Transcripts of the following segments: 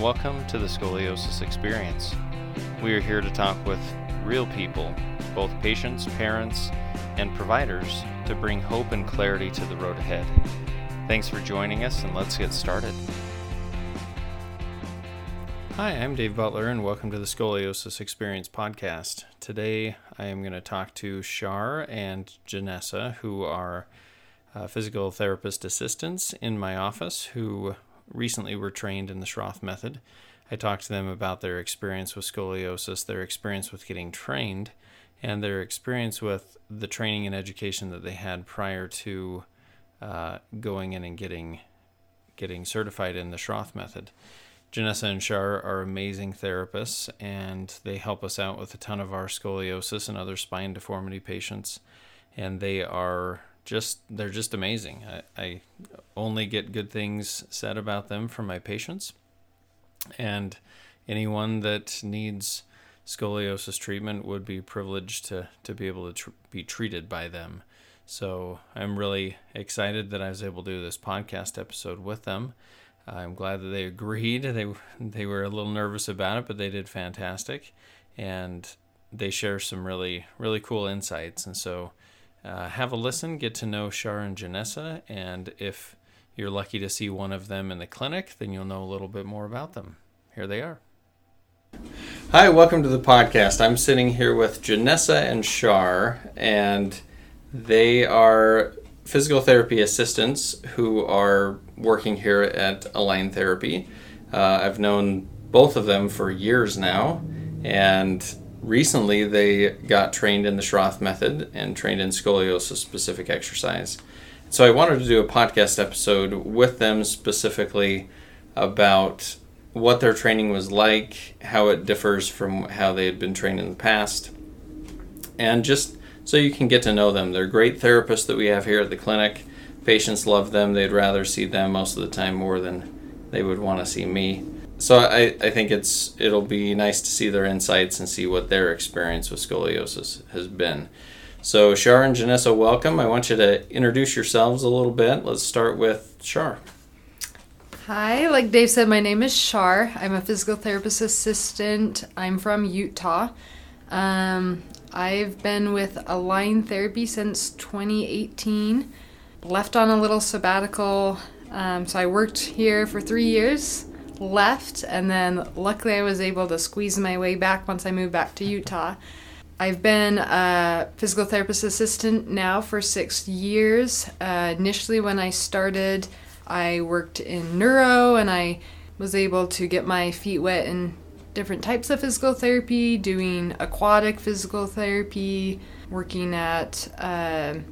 Welcome to the Scoliosis Experience. We are here to talk with real people, both patients, parents, and providers, to bring hope and clarity to the road ahead. Thanks for joining us, and let's get started. Hi, I'm Dave Butler, and welcome to the Scoliosis Experience podcast. Today, I am going to talk to Char and Janessa, who are uh, physical therapist assistants in my office who recently were trained in the Schroth method. I talked to them about their experience with scoliosis, their experience with getting trained, and their experience with the training and education that they had prior to uh, going in and getting getting certified in the Schroth method. Janessa and Char are amazing therapists, and they help us out with a ton of our scoliosis and other spine deformity patients. And they are just they're just amazing. I, I only get good things said about them from my patients, and anyone that needs scoliosis treatment would be privileged to to be able to tr- be treated by them. So I'm really excited that I was able to do this podcast episode with them. I'm glad that they agreed. They they were a little nervous about it, but they did fantastic, and they share some really really cool insights. And so uh, have a listen, get to know Char and Janessa, and if you're lucky to see one of them in the clinic, then you'll know a little bit more about them. Here they are. Hi, welcome to the podcast. I'm sitting here with Janessa and Char, and they are physical therapy assistants who are working here at Align Therapy. Uh, I've known both of them for years now, and recently they got trained in the Schroth method and trained in scoliosis specific exercise. So I wanted to do a podcast episode with them specifically about what their training was like, how it differs from how they had been trained in the past, and just so you can get to know them. They're great therapists that we have here at the clinic. Patients love them. They'd rather see them most of the time more than they would want to see me so I, I think it's it'll be nice to see their insights and see what their experience with scoliosis has been. So Char and Janessa, welcome. I want you to introduce yourselves a little bit. Let's start with Char. Hi, like Dave said, my name is Char. I'm a physical therapist assistant. I'm from Utah. Um, I've been with Align Therapy since 2018. Left on a little sabbatical, um, so I worked here for three years left, and then luckily I was able to squeeze my way back once I moved back to Utah. I've been a physical therapist assistant now for six years. Uh, initially, when I started, I worked in neuro and I was able to get my feet wet in different types of physical therapy, doing aquatic physical therapy, working at a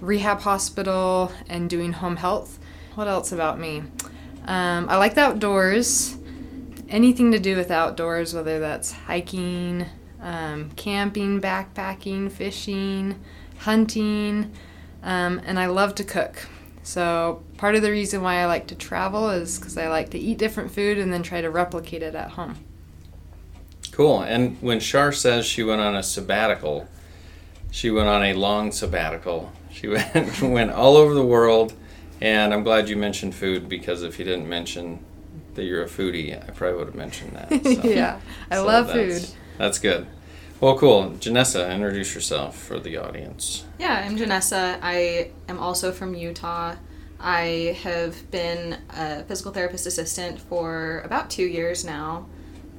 rehab hospital, and doing home health. What else about me? Um, I like the outdoors. Anything to do with outdoors, whether that's hiking, um, camping, backpacking, fishing, hunting, um, and I love to cook. So, part of the reason why I like to travel is because I like to eat different food and then try to replicate it at home. Cool. And when Char says she went on a sabbatical, she went on a long sabbatical. She went, went all over the world and I'm glad you mentioned food because if you didn't mention that you're a foodie, I probably would have mentioned that. So, yeah, I so love that's, food. That's good. Well, cool. Janessa, introduce yourself for the audience. Yeah, I'm Janessa. I am also from Utah. I have been a physical therapist assistant for about two years now.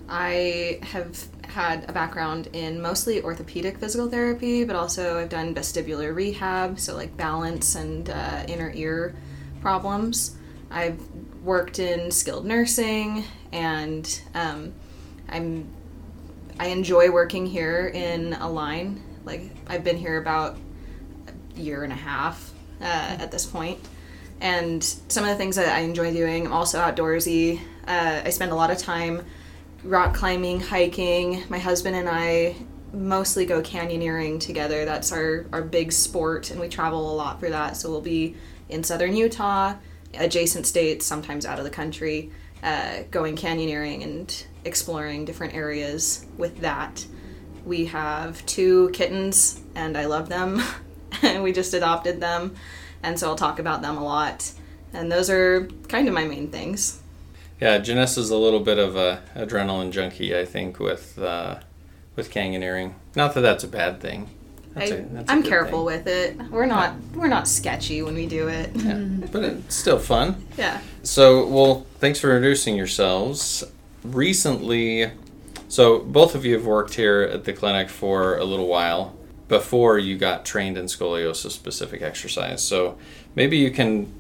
I have had a background in mostly orthopedic physical therapy, but also I've done vestibular rehab, so like balance and uh, inner ear problems. I've worked in skilled nursing, and um, I'm I enjoy working here in Align. Like I've been here about a year and a half uh, at this point, and some of the things that I enjoy doing. I'm also outdoorsy. Uh, I spend a lot of time rock climbing, hiking. My husband and I mostly go canyoneering together. That's our, our big sport, and we travel a lot for that. So we'll be in southern Utah, adjacent states, sometimes out of the country, uh, going canyoneering and exploring different areas with that. We have two kittens, and I love them. And we just adopted them, and so I'll talk about them a lot. And those are kind of my main things. Yeah, Janessa's a little bit of a adrenaline junkie, I think, with uh, with canyoneering. Not that that's a bad thing. That's I, a- that's I'm careful thing. with it. We're not we're not sketchy when we do it. Yeah, but it's still fun. Yeah. So, well, thanks for introducing yourselves. Recently, so both of you have worked here at the clinic for a little while before you got trained in scoliosis specific exercise. So, maybe you can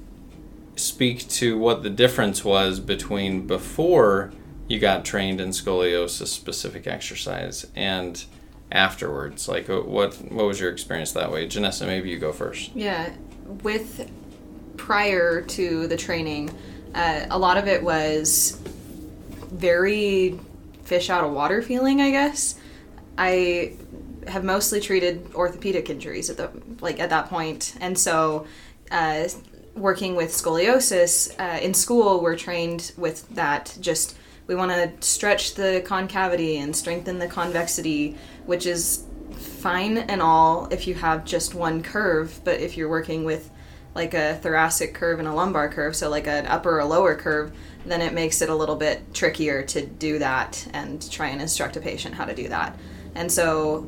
speak to what the difference was between before you got trained in scoliosis specific exercise and afterwards. Like, uh, what what was your experience that way? Janessa, maybe you go first. Yeah, with prior to the training, uh, a lot of it was very fish out of water feeling, I guess. I have mostly treated orthopedic injuries at the like at that point, and so uh, working with scoliosis uh, in school, we're trained with that. Just we want to stretch the concavity and strengthen the convexity, which is fine and all if you have just one curve, but if you're working with like a thoracic curve and a lumbar curve, so like an upper or lower curve, then it makes it a little bit trickier to do that and try and instruct a patient how to do that. And so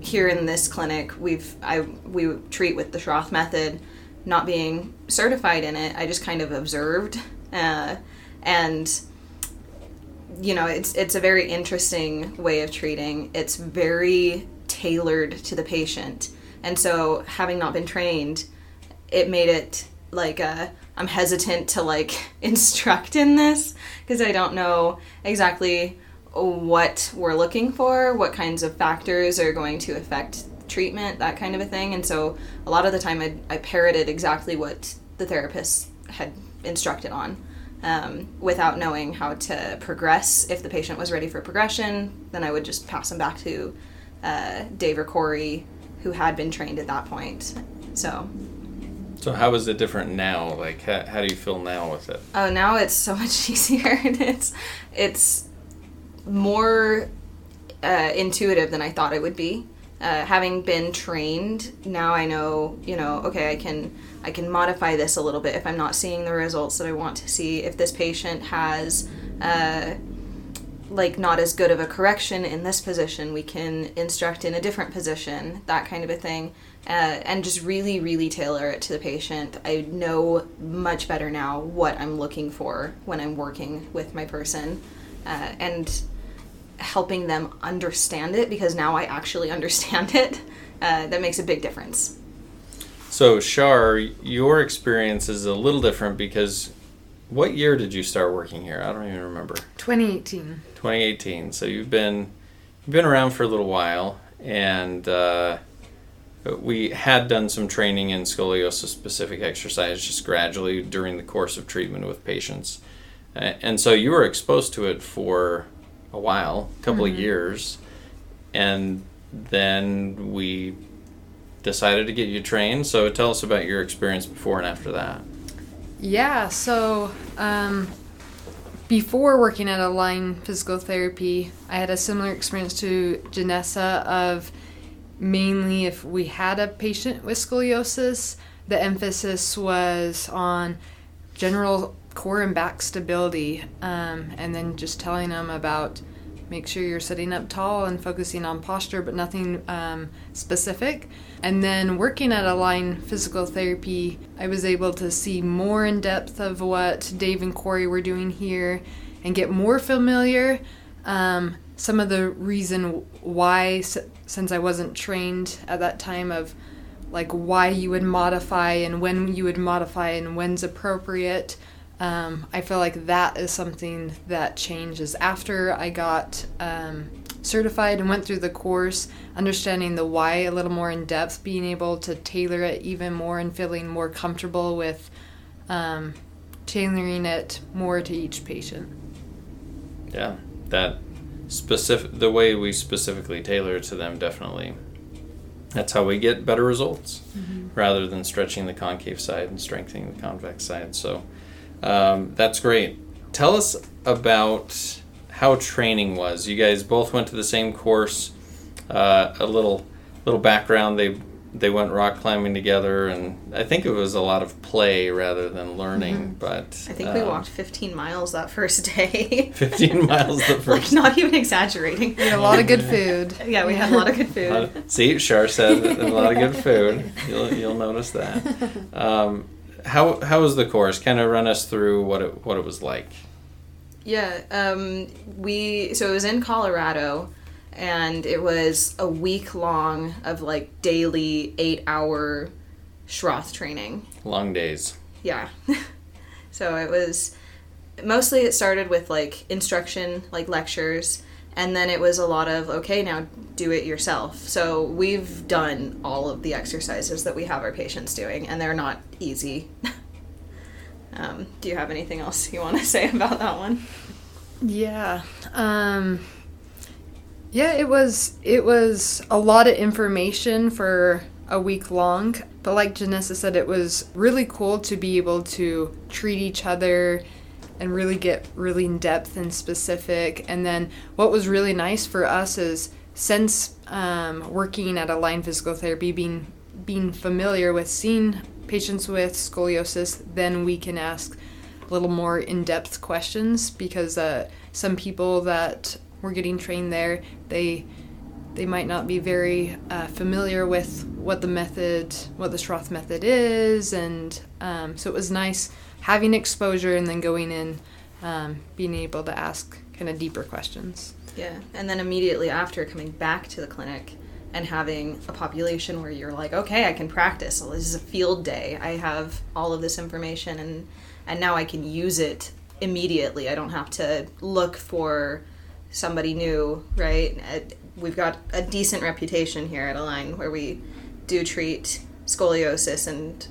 here in this clinic, we've I we treat with the Schroth method, not being certified in it. I just kind of observed, uh, and you know, it's it's a very interesting way of treating. It's very tailored to the patient, and so having not been trained, it made it like I'm hesitant to like instruct in this because I don't know exactly what we're looking for, what kinds of factors are going to affect treatment, that kind of a thing. And so a lot of the time I, I parroted exactly what the therapist had instructed on um, without knowing how to progress. If the patient was ready for progression, then I would just pass them back to uh, Dave or Corey, who had been trained at that point. So, So, how is it different now? Like, how, how do you feel now with it? oh, now it's so much easier. it's it's more uh, intuitive than I thought it would be. Uh, having been trained, now I know, you know, okay, I can I can modify this a little bit if I'm not seeing the results that I want to see. If this patient has uh, like not as good of a correction in this position, we can instruct in a different position, that kind of a thing, uh, and just really, really tailor it to the patient. I know much better now what I'm looking for when I'm working with my person, uh, and helping them understand it because now I actually understand it. Uh, that makes a big difference. So, Char, your experience is a little different because what year did you start working here? I don't even remember. 2018. 2018. So you've been you've been around for a little while, and uh, we had done some training in scoliosis specific exercise just gradually during the course of treatment with patients, and so you were exposed to it for a while, a couple of years, and then we decided to get you trained. So tell us about your experience before and after that. Yeah, so um, before working at Align Physical Therapy, I had a similar experience to Janessa of mainly if we had a patient with scoliosis, the emphasis was on general core and back stability, um, and then just telling them about make sure you're sitting up tall and focusing on posture, but nothing um, specific. And then working at Align Physical Therapy, I was able to see more in depth of what Dave and Corey were doing here and get more familiar. Um, some of the reason why, since I wasn't trained at that time, of like why you would modify and when you would modify and when's appropriate. Um, I feel like that is something that changes after I got um, certified and went through the course, understanding the why a little more in depth, being able to tailor it even more and feeling more comfortable with um, tailoring it more to each patient. Yeah, that specific the way we specifically tailor it to them definitely. That's how we get better results, rather than stretching the concave side and strengthening the convex side. So um, that's great. Tell us about how training was. You guys both went to the same course. Uh, a little little background. They they went rock climbing together, and I think it was a lot of play rather than learning. Mm-hmm. But I think we um, walked 15 miles that first day. 15 miles the first. like, not even exaggerating. We had a lot of good food. Yeah, we had a lot of good food. See, Char said a lot of good food. You'll you'll notice that. Um, how how was the course? Kind of run us through what it what it was like. Yeah, um, we so it was in Colorado, and it was a week long of like daily eight hour Schroth training. Long days. Yeah, so it was mostly it started with like instruction, like lectures, and then it was a lot of okay, now do it yourself. So we've done all of the exercises that we have our patients doing, and they're not easy. um, do you have anything else you want to say about that one? Yeah. Um Yeah, it was it was a lot of information for a week long, but like Janessa said it was really cool to be able to treat each other and really get really in depth and specific. And then what was really nice for us is since um, working at Align Physical Therapy, being being familiar with seeing patients with scoliosis, then we can ask a little more in-depth questions because uh, some people that were getting trained there, they they might not be very uh, familiar with what the method, what the Schroth method is, and um, so it was nice having exposure and then going in, um, being able to ask kind of deeper questions. Yeah, and then immediately after coming back to the clinic and having a population where you're like, okay, I can practice. Well, this is a field day. I have all of this information, and and now I can use it immediately. I don't have to look for somebody new, right? Uh, We've got a decent reputation here at Align where we do treat scoliosis and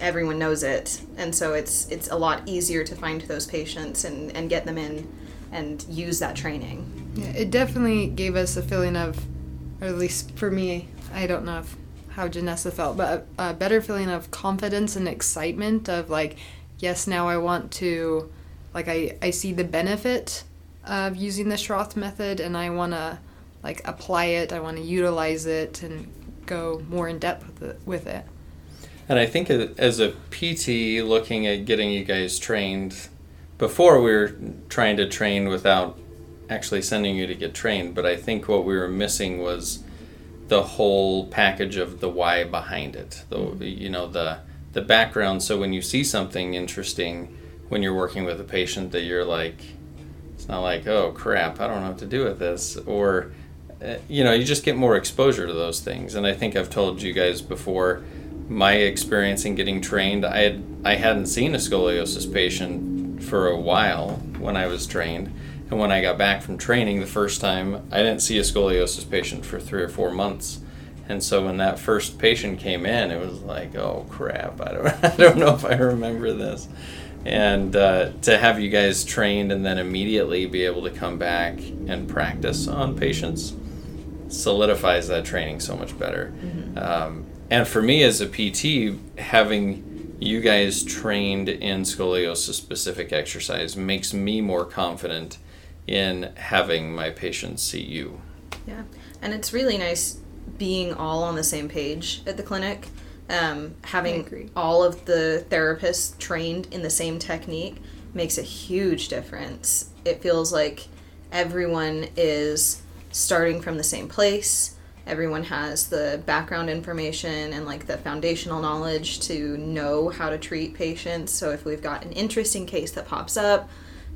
everyone knows it and so it's it's a lot easier to find those patients and, and get them in and use that training Yeah, it definitely gave us a feeling of, or at least for me, I don't know if, how Janessa felt, but a, a better feeling of confidence and excitement of like, yes, now I want to, like, I, I see the benefit of using the Schroth method and I want to, like, apply it, I want to utilize it and go more in depth with it. With it. And I think as a PT, looking at getting you guys trained, before we were trying to train without actually sending you to get trained, but I think what we were missing was the whole package of the why behind it. The you know the the background. So when you see something interesting when you're working with a patient, that you're like, it's not like oh crap, I don't know what to do with this, or uh, you know you just get more exposure to those things. And I think I've told you guys before my experience in getting trained, I had I hadn't seen a scoliosis patient for a while when I was trained, and when I got back from training the first time, I didn't see a scoliosis patient for three or four months. And so when that first patient came in, it was like, oh crap, I don't, I don't know if I remember this. And uh, to have you guys trained and then immediately be able to come back and practice on patients solidifies that training so much better. Um, and for me as a PT, having you guys trained in scoliosis specific exercise makes me more confident in having my patients see you. Yeah, and it's really nice being all on the same page at the clinic. Um, having all of the therapists trained in the same technique makes a huge difference. It feels like everyone is starting from the same place. Everyone has the background information and like the foundational knowledge to know how to treat patients. So if we've got an interesting case that pops up,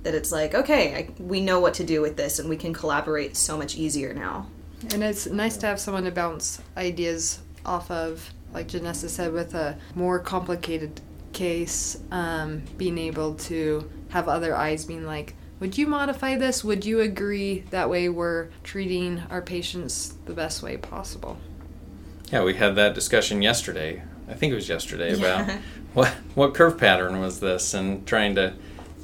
that it's like, okay, I, we know what to do with this and we can collaborate so much easier now. And it's nice to have someone to bounce ideas off of, like Janessa said, with a more complicated case, um, being able to have other eyes being like, would you modify this? Would you agree? That way we're treating our patients the best way possible. Yeah, we had that discussion yesterday. I think it was yesterday Yeah. about what what curve pattern was this and trying to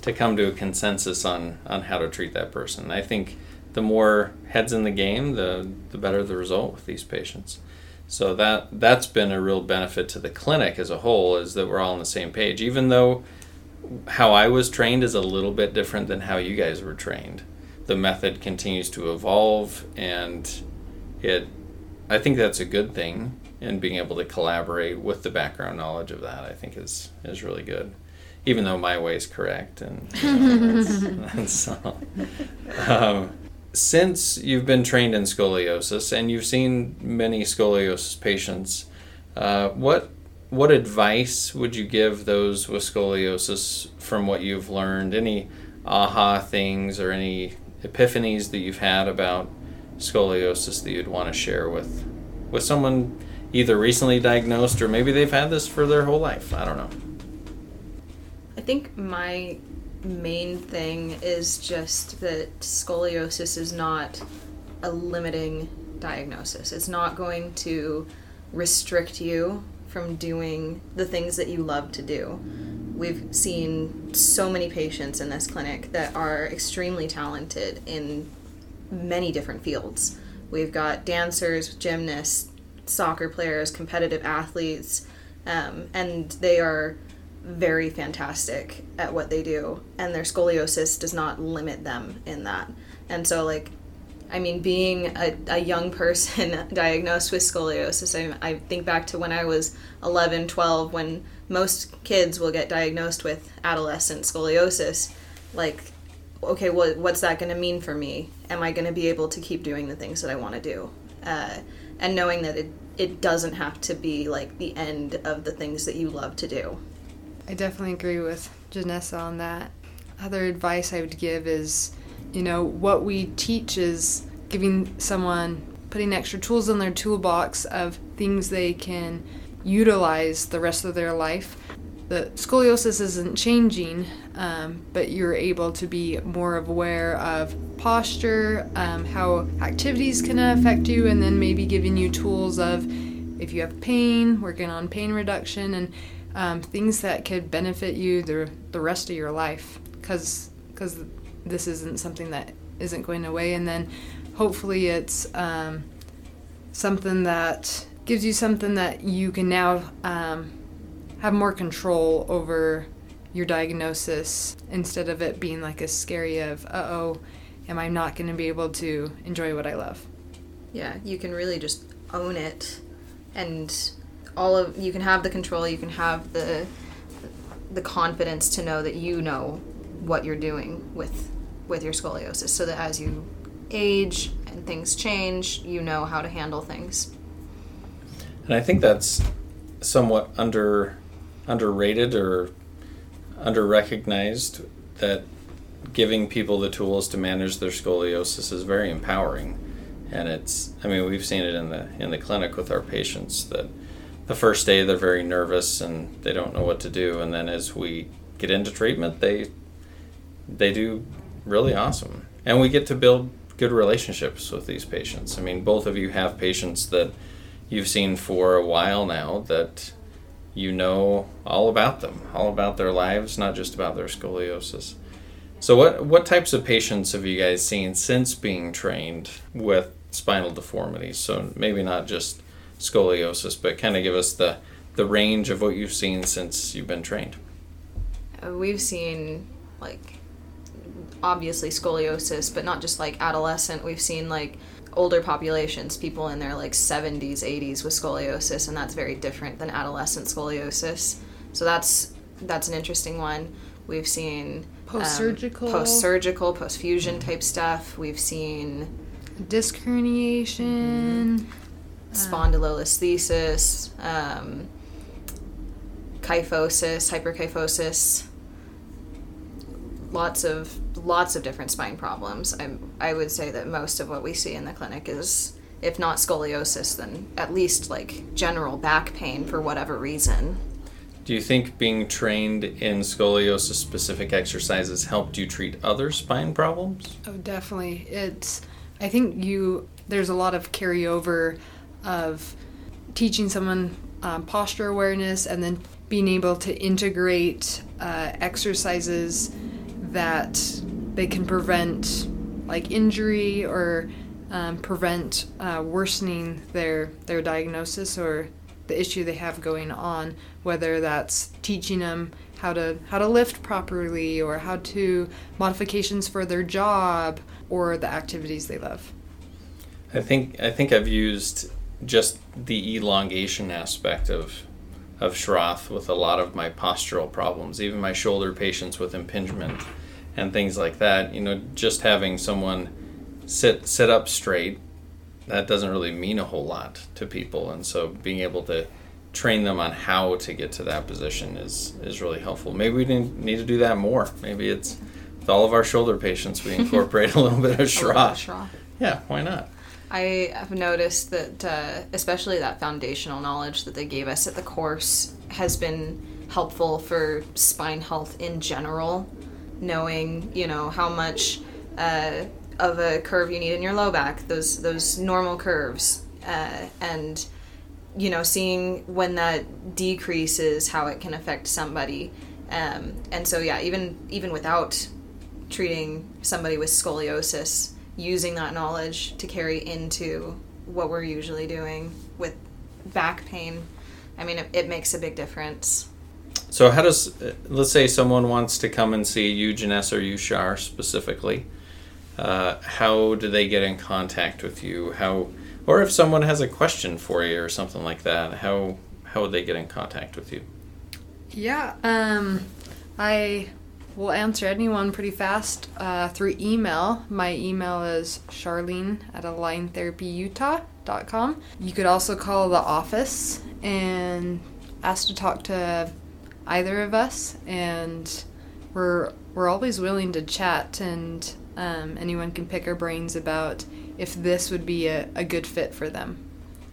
to come to a consensus on on how to treat that person. I think the more heads in the game, the the better the result with these patients. So that that's been a real benefit to the clinic as a whole is that we're all on the same page even though how I was trained is a little bit different than how you guys were trained. The method continues to evolve and it I think that's a good thing and being able to collaborate with the background knowledge of that, I think is is really good. Even though my way is correct, and you know, that's, that's um, since you've been trained in scoliosis and you've seen many scoliosis patients, uh, what what advice would you give those with scoliosis from what you've learned? Any aha things or any epiphanies that you've had about scoliosis that you'd want to share with with someone either recently diagnosed or maybe they've had this for their whole life. I don't know. I think my main thing is just that scoliosis is not a limiting diagnosis. It's not going to restrict you from doing the things that you love to do. We've seen so many patients in this clinic that are extremely talented in many different fields. We've got dancers, gymnasts, soccer players, competitive athletes, um, and they are very fantastic at what they do, and their scoliosis does not limit them in that. And so, like, I mean, being a, a young person diagnosed with scoliosis, I, I think back to when I was 11, 12, when most kids will get diagnosed with adolescent scoliosis. Like, okay, what, what's that going to mean for me? Am I going to be able to keep doing the things that I want to do? Uh, and knowing that it, it doesn't have to be like the end of the things that you love to do. I definitely agree with Janessa on that. Other advice I would give is, you know, what we teach is giving someone, putting extra tools in their toolbox of things they can utilize the rest of their life. The scoliosis isn't changing, um, but you're able to be more aware of posture, um, how activities can affect you, and then maybe giving you tools of if you have pain, working on pain reduction, and um, things that could benefit you the, the rest of your life because because this isn't something that isn't going away. And then hopefully it's um, something that gives you something that you can now um, have more control over your diagnosis instead of it being like a scary of uh-oh am i not going to be able to enjoy what i love? Yeah you can really just own it and all of you can have the control you can have the the confidence to know that you know what you're doing with with your scoliosis so that as you age and things change you know how to handle things. And i think that's somewhat under underrated or under recognized that giving people the tools to manage their scoliosis is very empowering. And it's i mean we've seen it in the in the clinic with our patients that the first day they're very nervous and they don't know what to do. And then as we get into treatment they they do really awesome. And we get to build good relationships with these patients. I mean both of you have patients that you've seen for a while now that you know all about them all about their lives not just about their scoliosis. So what what types of patients have you guys seen since being trained with spinal deformities so maybe not just scoliosis, but kind of give us the the range of what you've seen since you've been trained. Uh, we've seen like obviously scoliosis, but not just like adolescent. We've seen like older populations, people in their like 70s, 80s with scoliosis, and that's very different than adolescent scoliosis. So that's that's an interesting one. We've seen post surgical, um, post surgical, post fusion type stuff. We've seen disc herniation. Mm-hmm spondylolisthesis, um, kyphosis, hyperkyphosis, lots of lots of different spine problems. I I would say that most of what we see in the clinic is if not scoliosis then at least like general back pain for whatever reason. Do you think being trained in scoliosis specific exercises helped you treat other spine problems? Oh, definitely. It's I think you there's a lot of carryover of teaching someone um, posture awareness and then being able to integrate uh, exercises that they can prevent like injury or um, prevent uh, worsening their their diagnosis or the issue they have going on whether that's teaching them how to how to lift properly or how to modifications for their job or the activities they love. I think i think i've used just the elongation aspect of of Schroth with a lot of my postural problems, even my shoulder patients with impingement and things like that. You know, just having someone sit sit up straight that doesn't really mean a whole lot to people, and so being able to train them on how to get to that position is is really helpful. Maybe we need to do that more. Maybe it's with all of our shoulder patients we incorporate a little bit of Schroth. Yeah, why not? I have noticed that, uh, especially that foundational knowledge that they gave us at the course, has been helpful for spine health in general. Knowing, you know, how much uh, of a curve you need in your low back, those those normal curves, uh, and you know, seeing when that decreases, how it can affect somebody. Um, and so, yeah, even even without treating somebody with scoliosis, using that knowledge to carry into what we're usually doing with back pain, I mean, it, it makes a big difference. So, how does, uh, let's say someone wants to come and see you, Janessa, or you, Char, specifically. Uh, how do they get in contact with you? How, or if someone has a question for you or something like that, how how would they get in contact with you? Yeah, um, I will answer anyone pretty fast uh, through email. My email is charlene at aligntherapyutah.com. You could also call the office and ask to talk to either of us, and we're we're always willing to chat, and um, anyone can pick our brains about if this would be a, a good fit for them.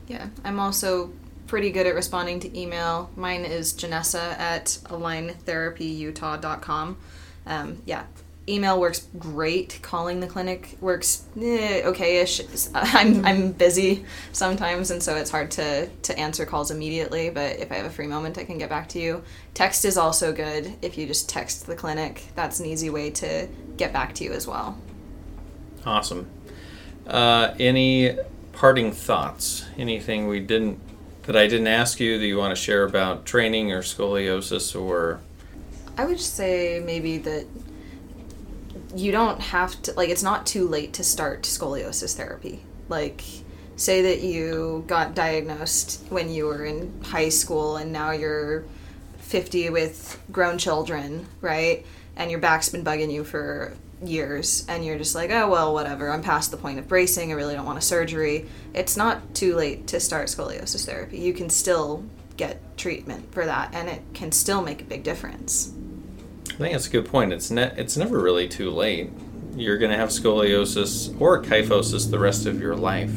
Yeah, I'm also pretty good at responding to email. Mine is Janessa at aligntherapyutah.com. Um, yeah, email works great. Calling the clinic works eh, okay-ish. I'm I'm busy sometimes, and so it's hard to to answer calls immediately. But if I have a free moment, I can get back to you. Text is also good. If you just text the clinic, that's an easy way to get back to you as well. Awesome. Uh, any parting thoughts? Anything we didn't that I didn't ask you that you want to share about training or scoliosis or? I would say maybe that you don't have to like it's not too late to start scoliosis therapy. Like say that you got diagnosed when you were in high school and now you're 50 with grown children, right? And your back's been bugging you for years and you're just like, oh, well, whatever, I'm past the point of bracing, I really don't want a surgery, it's not too late to start scoliosis therapy. You can still get treatment for that and it can still make a big difference. I think that's a good point. It's ne- it's never really too late. You're going to have scoliosis or kyphosis the rest of your life.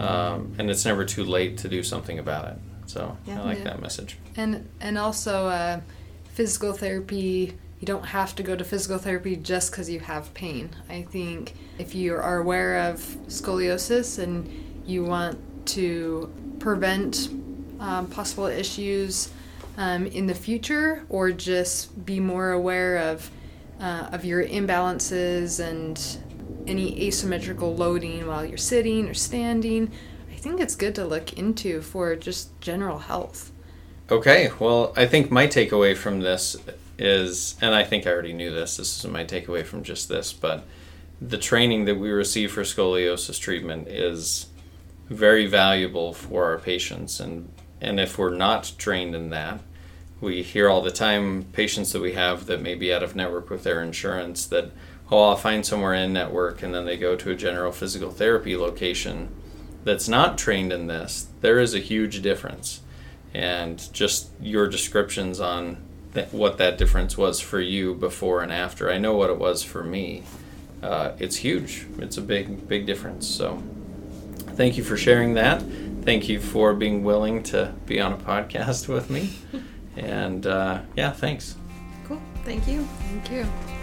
Um, and it's never too late to do something about it. So yeah, I like yeah. that message. And and also uh, physical therapy you don't have to go to physical therapy just because you have pain. I think if you are aware of scoliosis and you want to prevent um, possible issues um, in the future, or just be more aware of uh, of your imbalances and any asymmetrical loading while you're sitting or standing, I think it's good to look into for just general health. Okay, well, I think my takeaway from this is, and I think I already knew this, this is my takeaway from just this, but the training that we receive for scoliosis treatment is very valuable for our patients. And, and if we're not trained in that, we hear all the time patients that we have that may be out of network with their insurance that, oh, I'll find somewhere in network, and then they go to a general physical therapy location that's not trained in this. There is a huge difference. And just your descriptions on th- what that difference was for you before and after. I know what it was for me. Uh, it's huge. It's a big, big difference. So, thank you for sharing that. Thank you for being willing to be on a podcast with me. And uh, yeah, thanks. Cool. Thank you. Thank you.